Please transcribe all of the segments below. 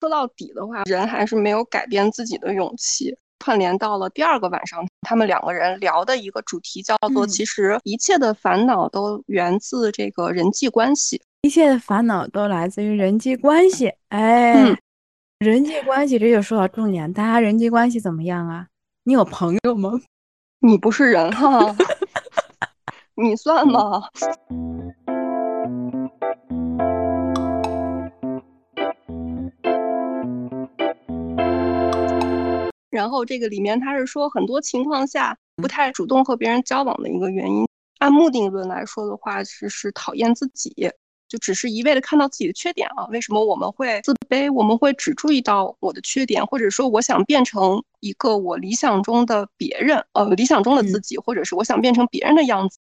说到底的话，人还是没有改变自己的勇气。串联到了第二个晚上，他们两个人聊的一个主题叫做“其实一切的烦恼都源自这个人际关系，一切的烦恼都来自于人际关系”。哎，人际关系这就说到重点，大家人际关系怎么样啊？你有朋友吗？你不是人哈，你算吗？然后这个里面他是说，很多情况下不太主动和别人交往的一个原因，按目的论来说的话，是是讨厌自己，就只是一味的看到自己的缺点啊。为什么我们会自卑？我们会只注意到我的缺点，或者说我想变成一个我理想中的别人，呃，理想中的自己，或者是我想变成别人的样子。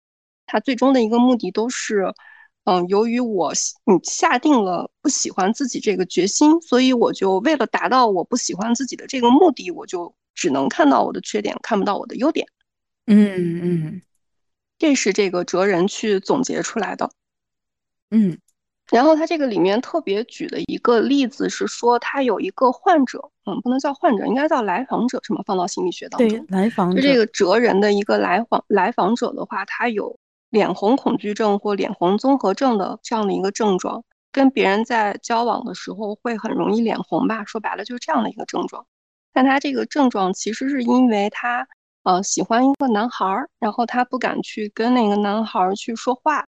他最终的一个目的都是，嗯，由于我嗯下定了不喜欢自己这个决心，所以我就为了达到我不喜欢自己的这个目的，我就只能看到我的缺点，看不到我的优点。嗯嗯，这是这个哲人去总结出来的。嗯，然后他这个里面特别举的一个例子是说，他有一个患者，嗯，不能叫患者，应该叫来访者，什么放到心理学当中？对，来访者。就这个哲人的一个来访来访者的话，他有。脸红恐惧症或脸红综合症的这样的一个症状，跟别人在交往的时候会很容易脸红吧？说白了就是这样的一个症状。但他这个症状其实是因为他呃喜欢一个男孩，然后他不敢去跟那个男孩去说话。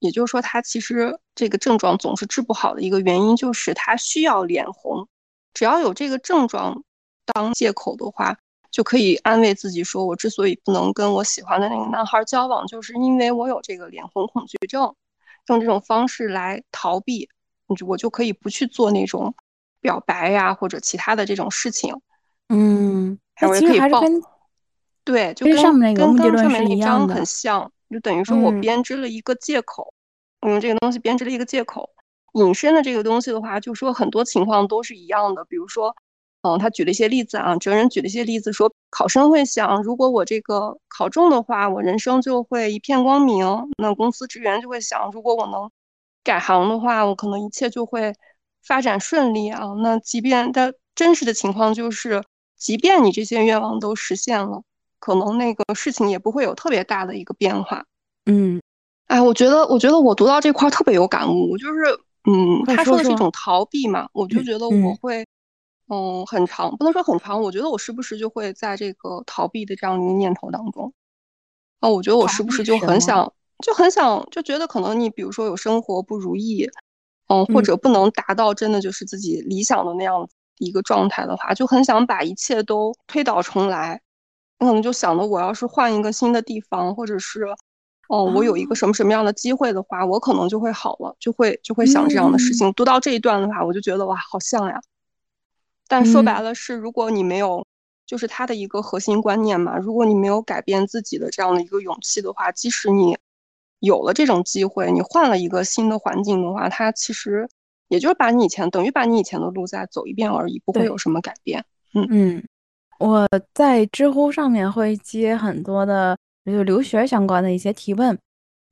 也就是说，他其实这个症状总是治不好的一个原因就是他需要脸红。只要有这个症状当借口的话。就可以安慰自己说，我之所以不能跟我喜欢的那个男孩交往，就是因为我有这个脸红恐惧症，用这种方式来逃避，我就可以不去做那种表白呀或者其他的这种事情。嗯，我也可以报。对，就跟上面那个跟刚上面那张很像，就等于说我编织了一个借口，我用这个东西编织了一个借口，引申的这个东西的话，就说很多情况都是一样的，比如说。嗯，他举了一些例子啊，哲人举了一些例子，说考生会想，如果我这个考中的话，我人生就会一片光明。那公司职员就会想，如果我能改行的话，我可能一切就会发展顺利啊。那即便他真实的情况就是，即便你这些愿望都实现了，可能那个事情也不会有特别大的一个变化。嗯，哎，我觉得，我觉得我读到这块特别有感悟，就是，嗯，他说的是一种逃避嘛，我就觉得我会。嗯，很长，不能说很长。我觉得我时不时就会在这个逃避的这样一个念头当中。啊，我觉得我时不时就很想，就很想，就觉得可能你比如说有生活不如意，嗯，或者不能达到真的就是自己理想的那样一个状态的话，就很想把一切都推倒重来。可能就想着我要是换一个新的地方，或者是，哦，我有一个什么什么样的机会的话，我可能就会好了，就会就会想这样的事情。读到这一段的话，我就觉得哇，好像呀。但说白了是，如果你没有，就是他的一个核心观念嘛。如果你没有改变自己的这样的一个勇气的话，即使你有了这种机会，你换了一个新的环境的话，它其实也就是把你以前等于把你以前的路再走一遍而已，不会有什么改变。嗯嗯，我在知乎上面会接很多的就留学相关的一些提问，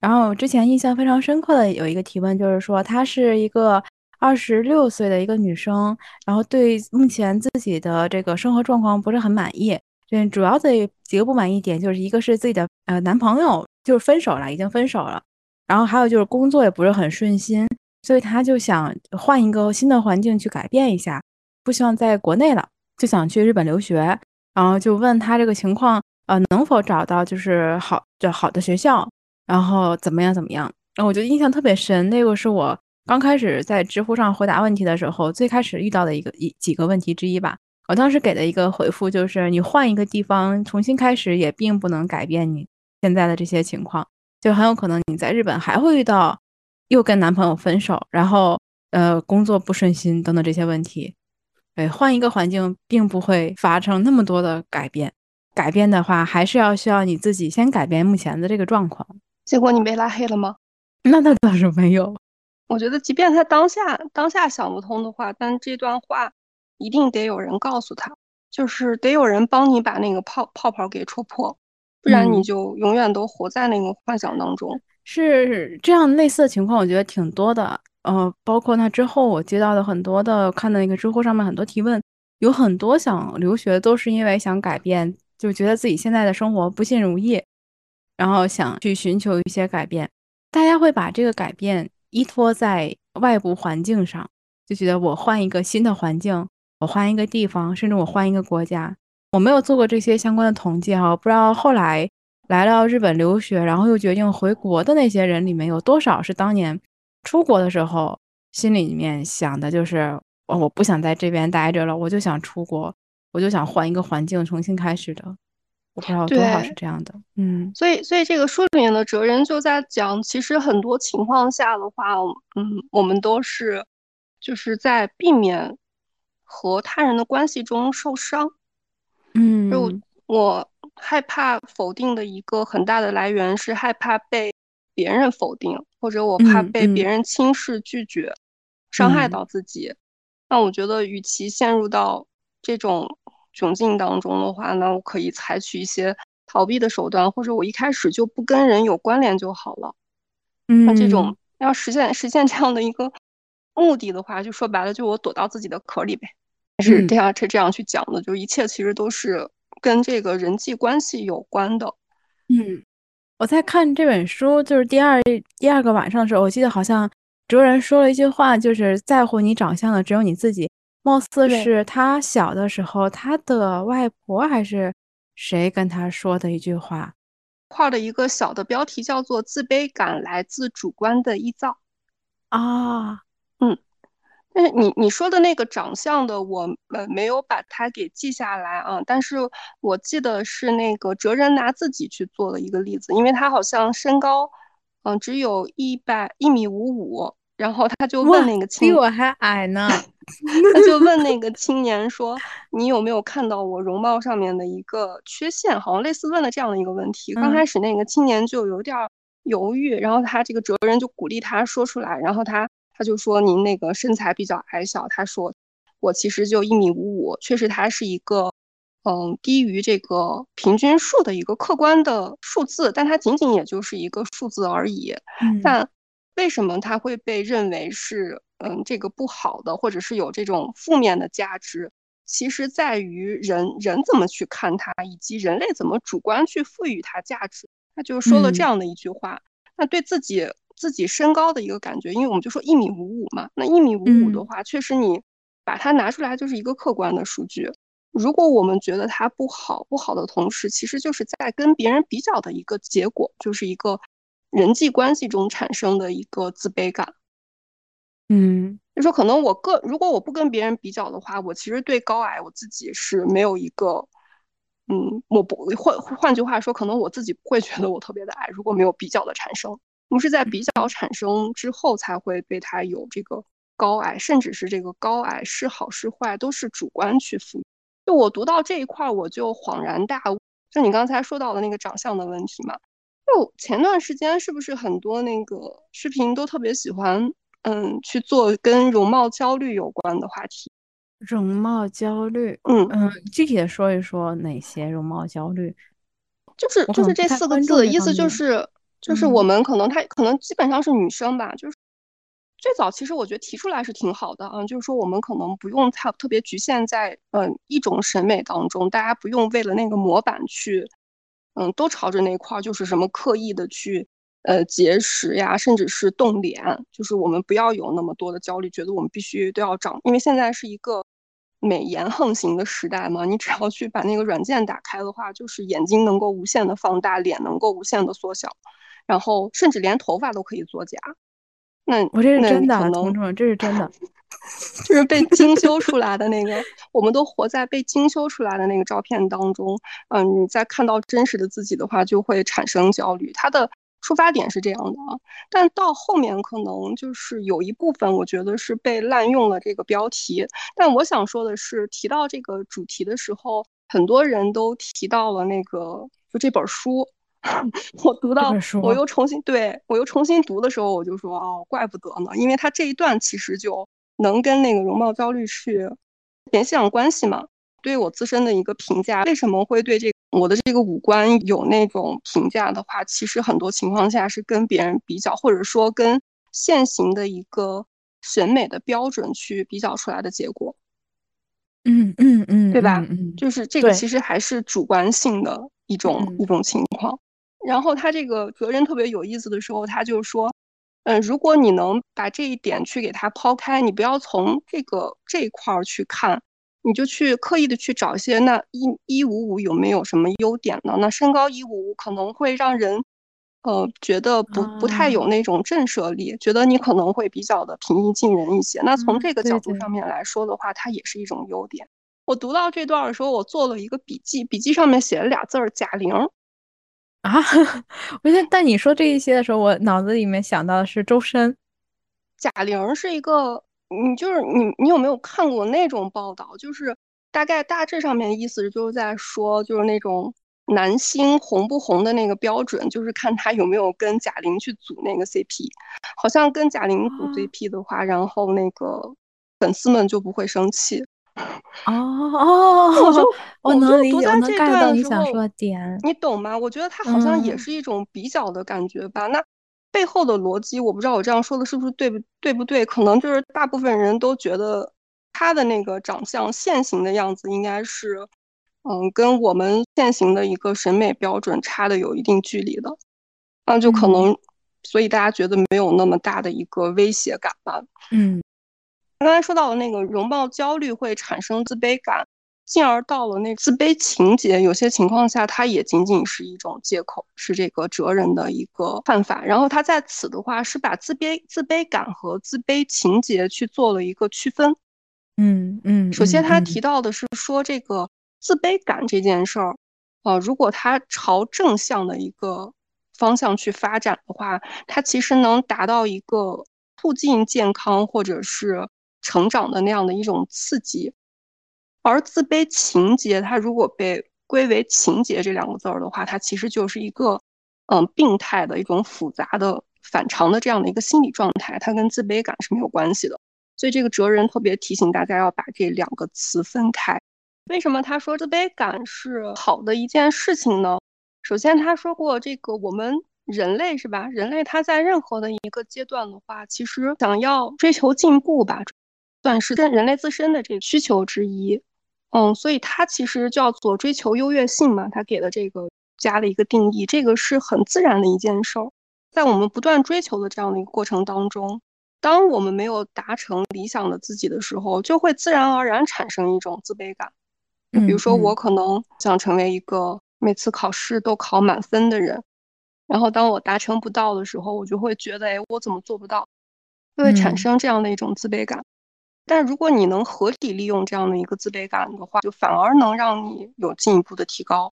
然后之前印象非常深刻的有一个提问就是说，他是一个。二十六岁的一个女生，然后对目前自己的这个生活状况不是很满意。嗯，主要的几个不满意点就是一个是自己的呃男朋友就是分手了，已经分手了。然后还有就是工作也不是很顺心，所以她就想换一个新的环境去改变一下，不希望在国内了，就想去日本留学。然后就问她这个情况，呃，能否找到就是好就好的学校，然后怎么样怎么样？然后我觉得印象特别深，那个是我。刚开始在知乎上回答问题的时候，最开始遇到的一个一几个问题之一吧。我当时给的一个回复就是：你换一个地方重新开始，也并不能改变你现在的这些情况。就很有可能你在日本还会遇到又跟男朋友分手，然后呃工作不顺心等等这些问题。对，换一个环境并不会发生那么多的改变。改变的话，还是要需要你自己先改变目前的这个状况。结果你被拉黑了吗？那那倒是没有。我觉得，即便他当下当下想不通的话，但这段话一定得有人告诉他，就是得有人帮你把那个泡泡泡给戳破，不然你就永远都活在那个幻想当中。是这样类似的情况，我觉得挺多的。呃，包括那之后我接到的很多的看的那个知乎上面很多提问，有很多想留学都是因为想改变，就觉得自己现在的生活不尽如意，然后想去寻求一些改变。大家会把这个改变依托在外部环境上，就觉得我换一个新的环境，我换一个地方，甚至我换一个国家。我没有做过这些相关的统计哈，不知道后来来到日本留学，然后又决定回国的那些人里面有多少是当年出国的时候心里面想的就是，哦，我不想在这边待着了，我就想出国，我就想换一个环境重新开始的。我不知道多少是这样的，嗯，所以所以这个书里面的哲人就在讲，其实很多情况下的话，嗯，我们都是就是在避免和他人的关系中受伤，嗯，就我害怕否定的一个很大的来源是害怕被别人否定，或者我怕被别人轻视拒绝，伤害到自己。那我觉得，与其陷入到这种。窘境当中的话，那我可以采取一些逃避的手段，或者我一开始就不跟人有关联就好了。嗯，那这种要实现实现这样的一个目的的话，就说白了，就我躲到自己的壳里呗。是这样，是这样去讲的，就一切其实都是跟这个人际关系有关的。嗯，我在看这本书，就是第二第二个晚上的时候，我记得好像哲人说了一句话，就是在乎你长相的只有你自己。貌似是他小的时候，他的外婆还是谁跟他说的一句话，画的一个小的标题叫做“自卑感来自主观的臆造”。啊，嗯，但是你你说的那个长相的，我们没有把它给记下来啊，但是我记得是那个哲人拿自己去做了一个例子，因为他好像身高，嗯，只有一百一米五五。然后 他就问那个青，比我还矮呢。他就问那个青年说：“你有没有看到我容貌上面的一个缺陷？”好像类似问了这样的一个问题。刚开始那个青年就有点犹豫，然后他这个哲人就鼓励他说出来。然后他他就说：“您那个身材比较矮小。”他说：“我其实就一米五五，确实他是一个嗯低于这个平均数的一个客观的数字，但它仅仅也就是一个数字而已。”但为什么它会被认为是嗯这个不好的，或者是有这种负面的价值？其实在于人人怎么去看它，以及人类怎么主观去赋予它价值。他就说了这样的一句话：那对自己自己身高的一个感觉，因为我们就说一米五五嘛，那一米五五的话，确实你把它拿出来就是一个客观的数据。如果我们觉得它不好，不好的同时，其实就是在跟别人比较的一个结果，就是一个。人际关系中产生的一个自卑感，嗯，就说可能我个如果我不跟别人比较的话，我其实对高矮我自己是没有一个，嗯，我不换换句话说，可能我自己不会觉得我特别的矮。如果没有比较的产生，我们是在比较产生之后才会对他有这个高矮，甚至是这个高矮是好是坏都是主观去赋予。就我读到这一块，我就恍然大悟，就你刚才说到的那个长相的问题嘛。就前段时间是不是很多那个视频都特别喜欢，嗯，去做跟容貌焦虑有关的话题？容貌焦虑，嗯嗯，具体的说一说哪些容貌焦虑？就是就是这四个字，意思就是就是我们可能他可能基本上是女生吧，就是最早其实我觉得提出来是挺好的啊，就是说我们可能不用太特别局限在嗯一种审美当中，大家不用为了那个模板去。嗯，都朝着那块儿，就是什么刻意的去，呃，节食呀，甚至是动脸，就是我们不要有那么多的焦虑，觉得我们必须都要长，因为现在是一个美颜横行的时代嘛。你只要去把那个软件打开的话，就是眼睛能够无限的放大，脸能够无限的缩小，然后甚至连头发都可以作假。那我这是真的，彤彤，这是真的。就是被精修出来的那个，我们都活在被精修出来的那个照片当中。嗯，你在看到真实的自己的话，就会产生焦虑。它的出发点是这样的啊，但到后面可能就是有一部分，我觉得是被滥用了这个标题。但我想说的是，提到这个主题的时候，很多人都提到了那个就这本书。我读到，我又重新对我又重新读的时候，我就说哦，怪不得呢，因为他这一段其实就。能跟那个容貌焦虑去联系上关系嘛？对我自身的一个评价，为什么会对这我的这个五官有那种评价的话，其实很多情况下是跟别人比较，或者说跟现行的一个审美的标准去比较出来的结果。嗯嗯嗯，对吧？嗯，就是这个其实还是主观性的一种一种情况。然后他这个哲人特别有意思的时候，他就说，嗯，如果你能把这一点去给他抛开，你不要从这个这一块儿去看，你就去刻意的去找一些那一一五五有没有什么优点呢？那身高一五五可能会让人。呃，觉得不不太有那种震慑力，觉得你可能会比较的平易近人一些。那从这个角度上面来说的话，它也是一种优点。我读到这段的时候，我做了一个笔记，笔记上面写了俩字儿“贾玲”。啊，我现在但你说这一些的时候，我脑子里面想到的是周深。贾玲是一个，你就是你，你有没有看过那种报道？就是大概大致上面意思就是在说，就是那种。男星红不红的那个标准，就是看他有没有跟贾玲去组那个 CP。好像跟贾玲组 CP 的话，然后那个粉丝们就不会生气。哦 哦，我就我能理解，我能 get 到你想说的点，你懂吗？我觉得他好像也是一种比较的感觉吧。那背后的逻辑，我不知道我这样说的是不是对不对不对？可能就是大部分人都觉得他的那个长相现行的样子应该是。嗯，跟我们现行的一个审美标准差的有一定距离的，那就可能，所以大家觉得没有那么大的一个威胁感吧。嗯，刚才说到的那个容貌焦虑会产生自卑感，进而到了那自卑情节，有些情况下它也仅仅是一种借口，是这个哲人的一个看法。然后他在此的话是把自卑自卑感和自卑情节去做了一个区分。嗯嗯，首先他提到的是说这个。自卑感这件事儿，呃，如果它朝正向的一个方向去发展的话，它其实能达到一个促进健康或者是成长的那样的一种刺激。而自卑情节，它如果被归为情节这两个字儿的话，它其实就是一个嗯病态的一种复杂的反常的这样的一个心理状态，它跟自卑感是没有关系的。所以这个哲人特别提醒大家要把这两个词分开。为什么他说自卑感是好的一件事情呢？首先，他说过这个我们人类是吧？人类他在任何的一个阶段的话，其实想要追求进步吧，算是跟人类自身的这个需求之一。嗯，所以它其实叫做追求优越性嘛，他给的这个加了一个定义，这个是很自然的一件事儿。在我们不断追求的这样的一个过程当中，当我们没有达成理想的自己的时候，就会自然而然产生一种自卑感。比如说，我可能想成为一个每次考试都考满分的人，然后当我达成不到的时候，我就会觉得，哎，我怎么做不到？就会产生这样的一种自卑感。但如果你能合理利用这样的一个自卑感的话，就反而能让你有进一步的提高。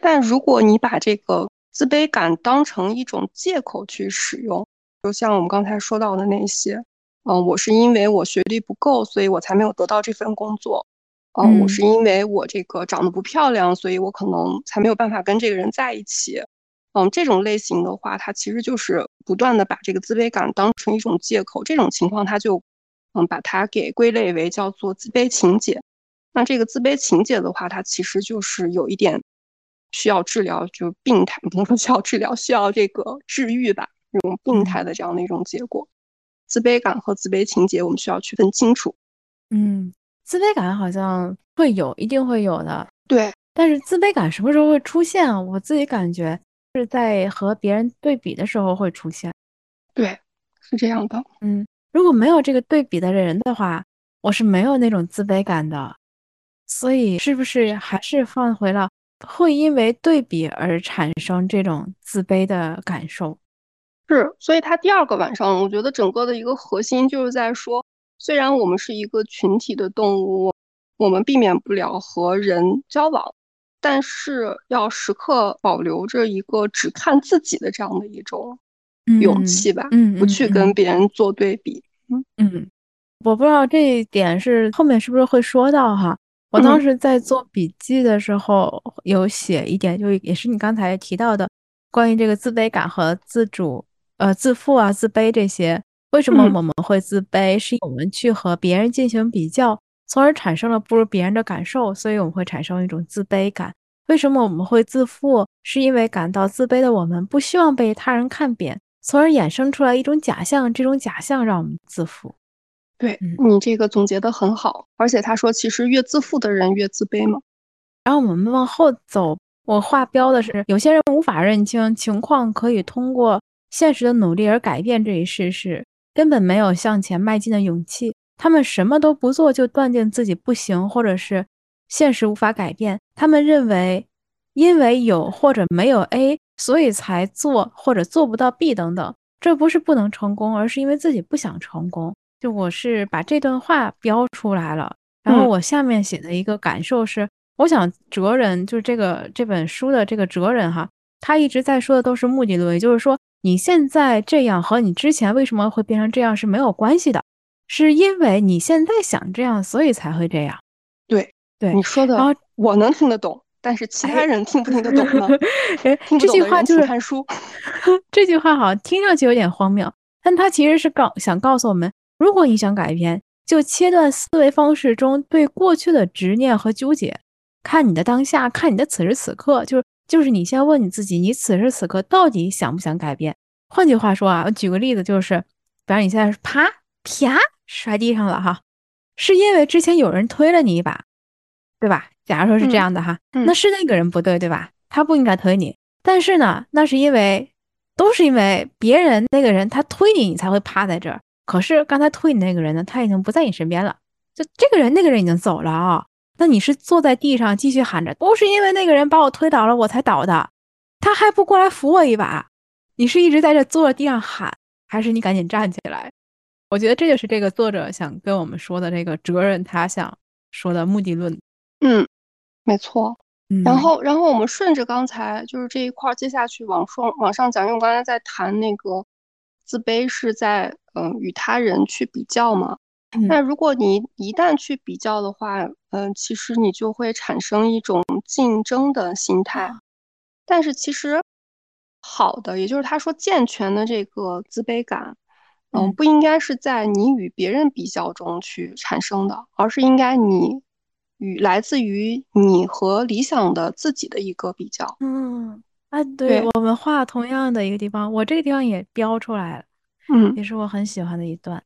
但如果你把这个自卑感当成一种借口去使用，就像我们刚才说到的那些，嗯，我是因为我学历不够，所以我才没有得到这份工作。嗯，我是因为我这个长得不漂亮，所以我可能才没有办法跟这个人在一起。嗯，这种类型的话，它其实就是不断的把这个自卑感当成一种借口。这种情况，它就嗯把它给归类为叫做自卑情节。那这个自卑情节的话，它其实就是有一点需要治疗，就病态，不能说需要治疗，需要这个治愈吧，这种病态的这样的一种结果。自卑感和自卑情节，我们需要区分清楚。嗯。自卑感好像会有，一定会有的。对，但是自卑感什么时候会出现啊？我自己感觉是在和别人对比的时候会出现。对，是这样的。嗯，如果没有这个对比的人的话，我是没有那种自卑感的。所以，是不是还是放回了会因为对比而产生这种自卑的感受？是，所以他第二个晚上，我觉得整个的一个核心就是在说。虽然我们是一个群体的动物，我们避免不了和人交往，但是要时刻保留着一个只看自己的这样的一种勇气吧，嗯，不去跟别人做对比。嗯嗯，我不知道这一点是后面是不是会说到哈。我当时在做笔记的时候有写一点，就也是你刚才提到的关于这个自卑感和自主、呃自负啊、自卑这些。为什么我们会自卑？是我们去和别人进行比较，从而产生了不如别人的感受，所以我们会产生一种自卑感。为什么我们会自负？是因为感到自卑的我们不希望被他人看扁，从而衍生出来一种假象，这种假象让我们自负。对你这个总结的很好，而且他说，其实越自负的人越自卑嘛。然后我们往后走，我画标的是，有些人无法认清情况可以通过现实的努力而改变这一事实，根本没有向前迈进的勇气。他们什么都不做就断定自己不行，或者是现实无法改变。他们认为，因为有或者没有 A，所以才做或者做不到 B 等等。这不是不能成功，而是因为自己不想成功。就我是把这段话标出来了，然后我下面写的一个感受是，我想哲人就是这个这本书的这个哲人哈，他一直在说的都是目的论，也就是说你现在这样和你之前为什么会变成这样是没有关系的，是因为你现在想这样，所以才会这样。对对，你说的，我能听得懂，但是其他人听不听得懂呢？这句话就是看书。这句话好像听上去有点荒谬，但他其实是告想告诉我们。如果你想改变，就切断思维方式中对过去的执念和纠结，看你的当下，看你的此时此刻，就是就是你先问你自己，你此时此刻到底想不想改变？换句话说啊，我举个例子，就是比方你现在是啪啪摔地上了哈，是因为之前有人推了你一把，对吧？假如说是这样的哈，那是那个人不对，对吧？他不应该推你，但是呢，那是因为都是因为别人那个人他推你，你才会趴在这儿。可是刚才推你那个人呢，他已经不在你身边了。就这个人，那个人已经走了啊。那你是坐在地上继续喊着，都是因为那个人把我推倒了，我才倒的。他还不过来扶我一把。你是一直在这坐在地上喊，还是你赶紧站起来？我觉得这就是这个作者想跟我们说的这个哲人，他想说的目的论。嗯，没错。然后，然后我们顺着刚才就是这一块接下去往上往上讲，因为我刚才在谈那个。自卑是在嗯与他人去比较嘛？那如果你一旦去比较的话，嗯，其实你就会产生一种竞争的心态。但是其实好的，也就是他说健全的这个自卑感，嗯，不应该是在你与别人比较中去产生的，而是应该你与来自于你和理想的自己的一个比较。嗯。啊，对我们画同样的一个地方，我这个地方也标出来了，嗯，也是我很喜欢的一段。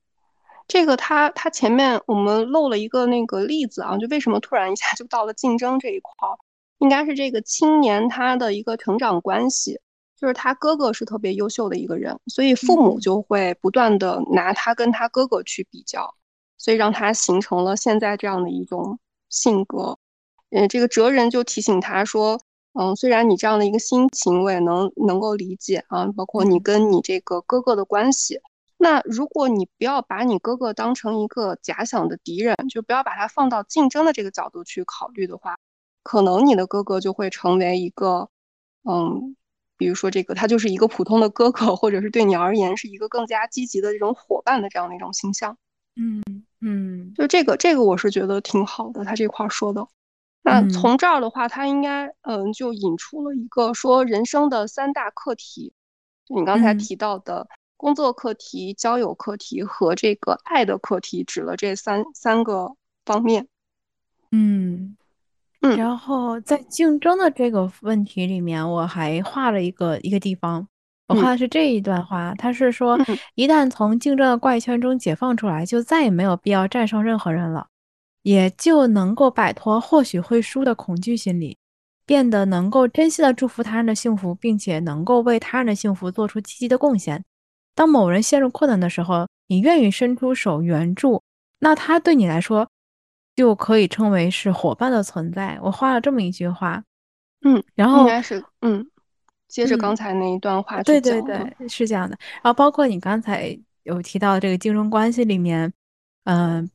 这个他他前面我们漏了一个那个例子啊，就为什么突然一下就到了竞争这一块儿，应该是这个青年他的一个成长关系，就是他哥哥是特别优秀的一个人，所以父母就会不断的拿他跟他哥哥去比较，所以让他形成了现在这样的一种性格。嗯，这个哲人就提醒他说。嗯，虽然你这样的一个心情我也能能够理解啊，包括你跟你这个哥哥的关系。那如果你不要把你哥哥当成一个假想的敌人，就不要把他放到竞争的这个角度去考虑的话，可能你的哥哥就会成为一个，嗯，比如说这个他就是一个普通的哥哥，或者是对你而言是一个更加积极的这种伙伴的这样的一种形象。嗯嗯，就这个这个我是觉得挺好的，他这块说的。那从这儿的话，他应该嗯，就引出了一个说人生的三大课题，你刚才提到的工作课题、交友课题和这个爱的课题，指了这三三个方面。嗯。嗯，然后在竞争的这个问题里面，我还画了一个一个地方，我画的是这一段话，他是说，一旦从竞争的怪圈中解放出来，就再也没有必要战胜任何人了。也就能够摆脱或许会输的恐惧心理，变得能够真心的祝福他人的幸福，并且能够为他人的幸福做出积极的贡献。当某人陷入困难的时候，你愿意伸出手援助，那他对你来说就可以称为是伙伴的存在。我画了这么一句话，嗯，然后应该是嗯，接着刚才那一段话对对对，是这样的。然后包括你刚才有提到这个竞争关系里面，嗯。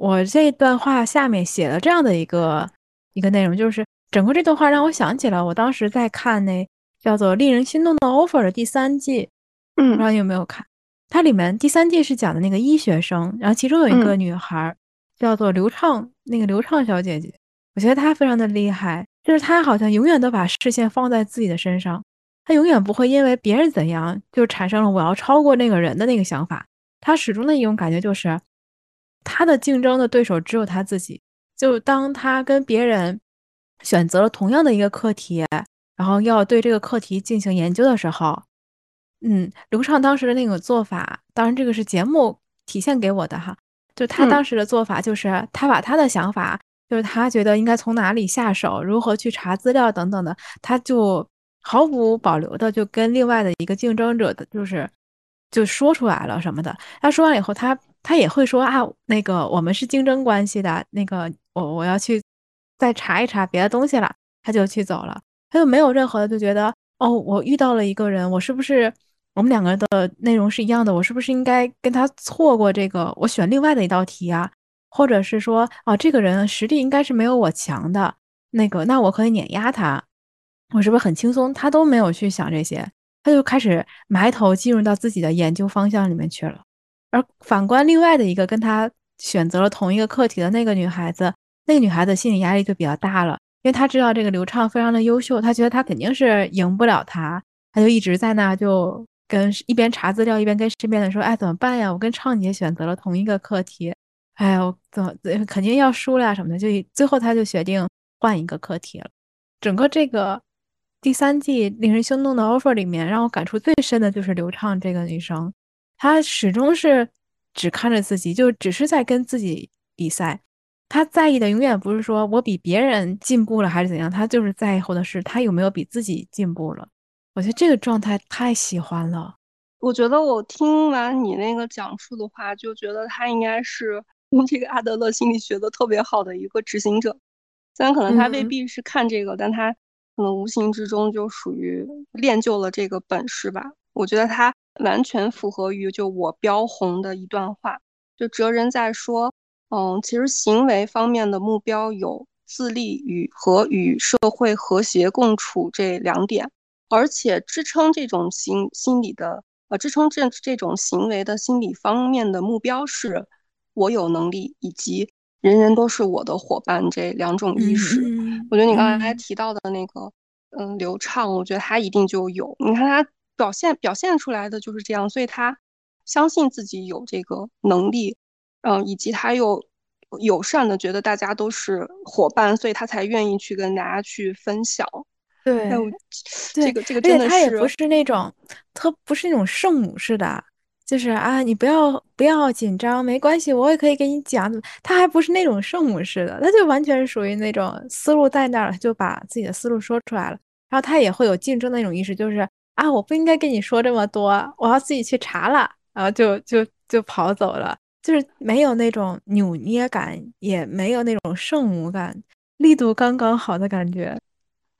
我这段话下面写了这样的一个一个内容，就是整个这段话让我想起了我当时在看那叫做《令人心动的 offer》的第三季，嗯，不知道你有没有看？它里面第三季是讲的那个医学生，然后其中有一个女孩叫做刘畅，那个刘畅小姐姐，我觉得她非常的厉害，就是她好像永远都把视线放在自己的身上，她永远不会因为别人怎样就产生了我要超过那个人的那个想法，他始终的一种感觉就是。他的竞争的对手只有他自己。就当他跟别人选择了同样的一个课题，然后要对这个课题进行研究的时候，嗯，刘畅当时的那个做法，当然这个是节目体现给我的哈，就他当时的做法就是他把他的想法，就是他觉得应该从哪里下手，如何去查资料等等的，他就毫无保留的就跟另外的一个竞争者的，就是就说出来了什么的。他说完以后，他他也会说啊，那个我们是竞争关系的，那个我我要去再查一查别的东西了，他就去走了，他就没有任何的就觉得哦，我遇到了一个人，我是不是？我们两个人的内容是一样的，我是不是应该跟他错过这个？我选另外的一道题啊，或者是说，啊，这个人实力应该是没有我强的，那个，那我可以碾压他，我是不是很轻松？他都没有去想这些，他就开始埋头进入到自己的研究方向里面去了。而反观另外的一个跟他选择了同一个课题的那个女孩子，那个女孩子心理压力就比较大了，因为她知道这个刘畅非常的优秀，她觉得她肯定是赢不了他，她就一直在那就。跟一边查资料一边跟身边的说，哎，怎么办呀？我跟畅姐选择了同一个课题，哎呦，怎么肯定要输了呀什么的，就最后他就决定换一个课题了。整个这个第三季令人心动的 offer 里面，让我感触最深的就是刘畅这个女生，她始终是只看着自己，就只是在跟自己比赛。她在意的永远不是说我比别人进步了还是怎样，她就是在乎的是她有没有比自己进步了。我觉得这个状态太喜欢了。我觉得我听完你那个讲述的话，就觉得他应该是用 这个阿德勒心理学的特别好的一个执行者。虽然可能他未必是看这个，但他可能无形之中就属于练就了这个本事吧。我觉得他完全符合于就我标红的一段话，就哲人在说，嗯，其实行为方面的目标有自立与和与社会和谐共处这两点。而且支撑这种心心理的，呃，支撑这这种行为的心理方面的目标是，我有能力以及人人都是我的伙伴这两种意识。我觉得你刚才提到的那个，嗯，流畅，我觉得他一定就有。你看他表现表现出来的就是这样，所以他相信自己有这个能力，嗯，以及他又友善的觉得大家都是伙伴，所以他才愿意去跟大家去分享。对，这个这个真的是，他也不是那种他不是那种圣母式的，就是啊，你不要不要紧张，没关系，我也可以给你讲。他还不是那种圣母式的，他就完全是属于那种思路在那儿，就把自己的思路说出来了。然后他也会有竞争的那种意识，就是啊，我不应该跟你说这么多，我要自己去查了，然后就就就跑走了，就是没有那种扭捏感，也没有那种圣母感，力度刚刚好的感觉。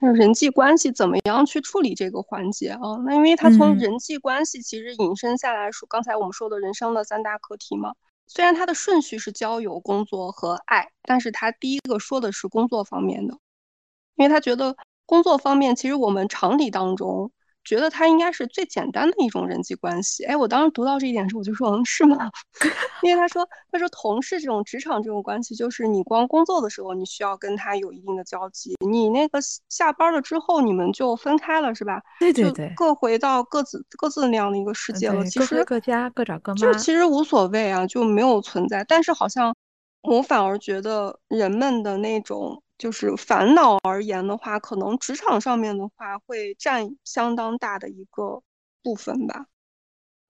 那人际关系怎么样去处理这个环节啊？那因为他从人际关系其实引申下来说，刚才我们说的人生的三大课题嘛。虽然他的顺序是交友、工作和爱，但是他第一个说的是工作方面的，因为他觉得工作方面其实我们常理当中。觉得他应该是最简单的一种人际关系。哎，我当时读到这一点时，我就说，嗯，是吗？因为他说，他说同事这种职场这种关系，就是你光工作的时候，你需要跟他有一定的交集，你那个下班了之后，你们就分开了，是吧？对对对，各回到各自各自那样的一个世界了。其实各家各找各妈，就是其实无所谓啊，就没有存在。但是好像我反而觉得人们的那种。就是烦恼而言的话，可能职场上面的话会占相当大的一个部分吧。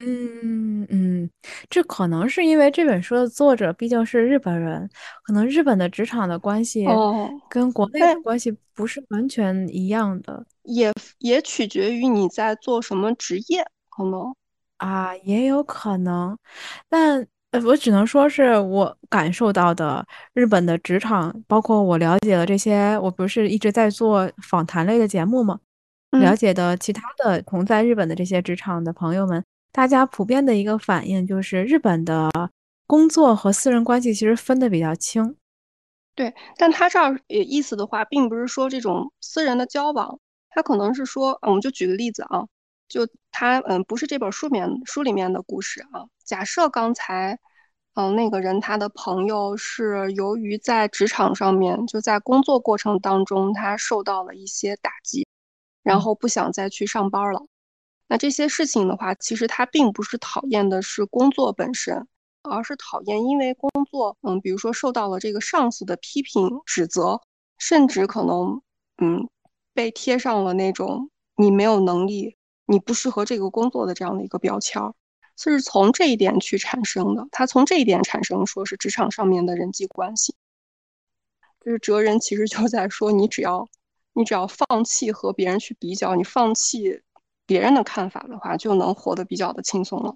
嗯嗯，这可能是因为这本书的作者毕竟是日本人，可能日本的职场的关系跟国内的关系不是完全一样的，也也取决于你在做什么职业，可能啊也有可能，但。呃，我只能说是我感受到的日本的职场，包括我了解了这些，我不是一直在做访谈类的节目吗？了解的其他的同在日本的这些职场的朋友们，大家普遍的一个反应就是，日本的工作和私人关系其实分的比较清。对，但他这儿意思的话，并不是说这种私人的交往，他可能是说，我们就举个例子啊。就他，嗯，不是这本书面书里面的故事啊。假设刚才，嗯，那个人他的朋友是由于在职场上面，就在工作过程当中，他受到了一些打击，然后不想再去上班了。那这些事情的话，其实他并不是讨厌的是工作本身，而是讨厌因为工作，嗯，比如说受到了这个上司的批评指责，甚至可能，嗯，被贴上了那种你没有能力。你不适合这个工作的这样的一个标签儿，是从这一点去产生的。他从这一点产生，说是职场上面的人际关系，就是哲人其实就在说，你只要你只要放弃和别人去比较，你放弃别人的看法的话，就能活得比较的轻松了。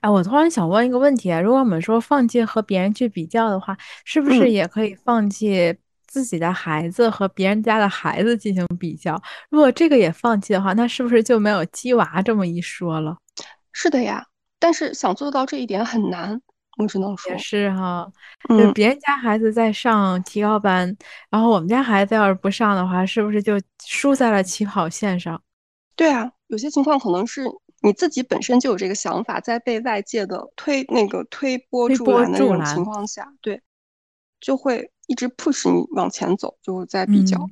哎，我突然想问一个问题啊，如果我们说放弃和别人去比较的话，是不是也可以放弃自己的孩子和别人家的孩子进行比较？如果这个也放弃的话，那是不是就没有鸡娃这么一说了？是的呀，但是想做到这一点很难，我只能说。也是哈，就是别人家孩子在上提高班，然后我们家孩子要是不上的话，是不是就输在了起跑线上？对啊，有些情况可能是。你自己本身就有这个想法，在被外界的推那个推波助澜的那种情况下，对，就会一直 push 你往前走，就在比较。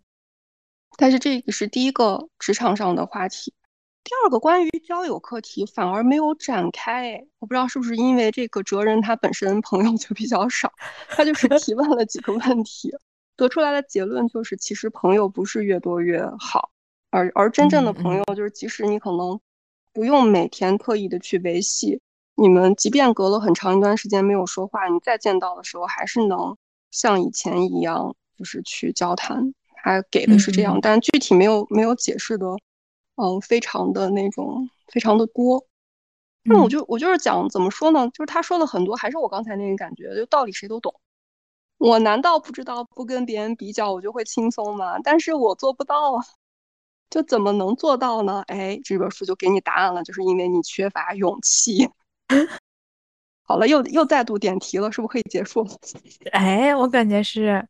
但是这个是第一个职场上的话题，第二个关于交友课题反而没有展开。我不知道是不是因为这个哲人他本身朋友就比较少，他就是提问了几个问题，得出来的结论就是，其实朋友不是越多越好，而而真正的朋友就是，即使你可能。不用每天刻意的去维系，你们即便隔了很长一段时间没有说话，你再见到的时候还是能像以前一样，就是去交谈。他给的是这样，但具体没有没有解释的，嗯，非常的那种非常的多。那我就我就是讲怎么说呢？就是他说的很多，还是我刚才那个感觉，就道理谁都懂。我难道不知道不跟别人比较我就会轻松吗？但是我做不到啊。就怎么能做到呢？哎，这本书就给你答案了，就是因为你缺乏勇气。好了，又又再度点题了，是不是可以结束？哎，我感觉是，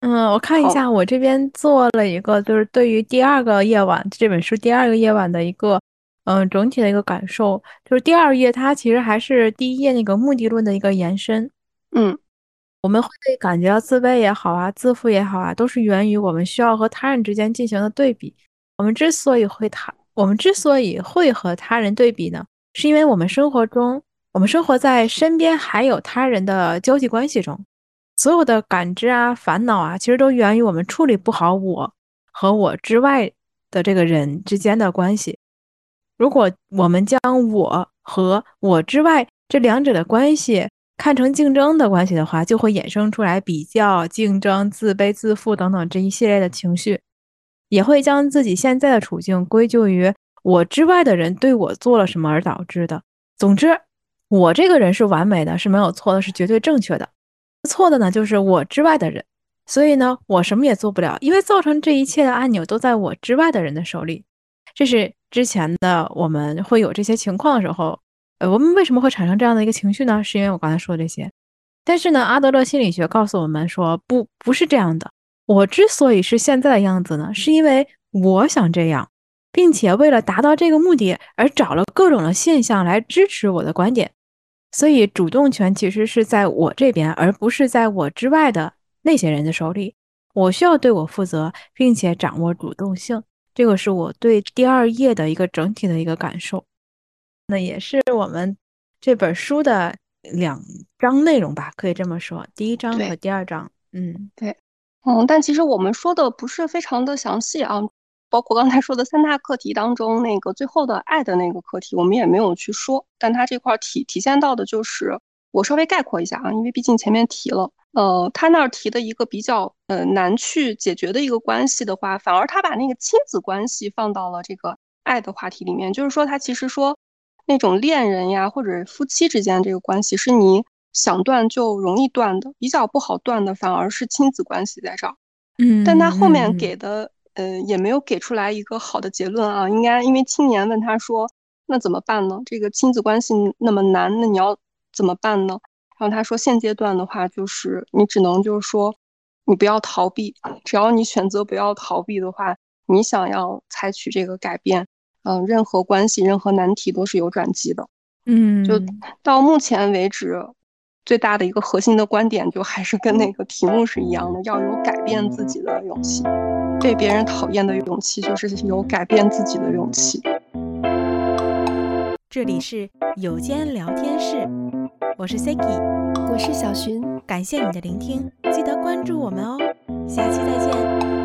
嗯，我看一下，我这边做了一个，就是对于第二个夜晚这本书第二个夜晚的一个，嗯，整体的一个感受，就是第二页它其实还是第一页那个目的论的一个延伸。嗯，我们会感觉到自卑也好啊，自负也好啊，都是源于我们需要和他人之间进行的对比。我们之所以会他，我们之所以会和他人对比呢，是因为我们生活中，我们生活在身边还有他人的交际关系中，所有的感知啊、烦恼啊，其实都源于我们处理不好我和我之外的这个人之间的关系。如果我们将我和我之外这两者的关系看成竞争的关系的话，就会衍生出来比较、竞争、自卑、自负等等这一系列的情绪。也会将自己现在的处境归咎于我之外的人对我做了什么而导致的。总之，我这个人是完美的，是没有错的，是绝对正确的。错的呢，就是我之外的人。所以呢，我什么也做不了，因为造成这一切的按钮都在我之外的人的手里。这是之前的我们会有这些情况的时候，呃，我们为什么会产生这样的一个情绪呢？是因为我刚才说的这些。但是呢，阿德勒心理学告诉我们说，不，不是这样的。我之所以是现在的样子呢，是因为我想这样，并且为了达到这个目的而找了各种的现象来支持我的观点。所以主动权其实是在我这边，而不是在我之外的那些人的手里。我需要对我负责，并且掌握主动性。这个是我对第二页的一个整体的一个感受。那也是我们这本书的两章内容吧，可以这么说，第一章和第二章。嗯，对。嗯，但其实我们说的不是非常的详细啊，包括刚才说的三大课题当中那个最后的爱的那个课题，我们也没有去说。但它这块体体现到的就是，我稍微概括一下啊，因为毕竟前面提了，呃，他那儿提的一个比较呃难去解决的一个关系的话，反而他把那个亲子关系放到了这个爱的话题里面，就是说他其实说那种恋人呀或者夫妻之间这个关系是你。想断就容易断的，比较不好断的反而是亲子关系在这儿。嗯，但他后面给的，呃，也没有给出来一个好的结论啊。应该因为青年问他说：“那怎么办呢？这个亲子关系那么难，那你要怎么办呢？”然后他说：“现阶段的话，就是你只能就是说，你不要逃避。只要你选择不要逃避的话，你想要采取这个改变，嗯，任何关系、任何难题都是有转机的。嗯，就到目前为止。”最大的一个核心的观点，就还是跟那个题目是一样的，要有改变自己的勇气。被别人讨厌的勇气，就是有改变自己的勇气。这里是有间聊天室，我是 Siki，我是小寻，感谢你的聆听，记得关注我们哦，下期再见。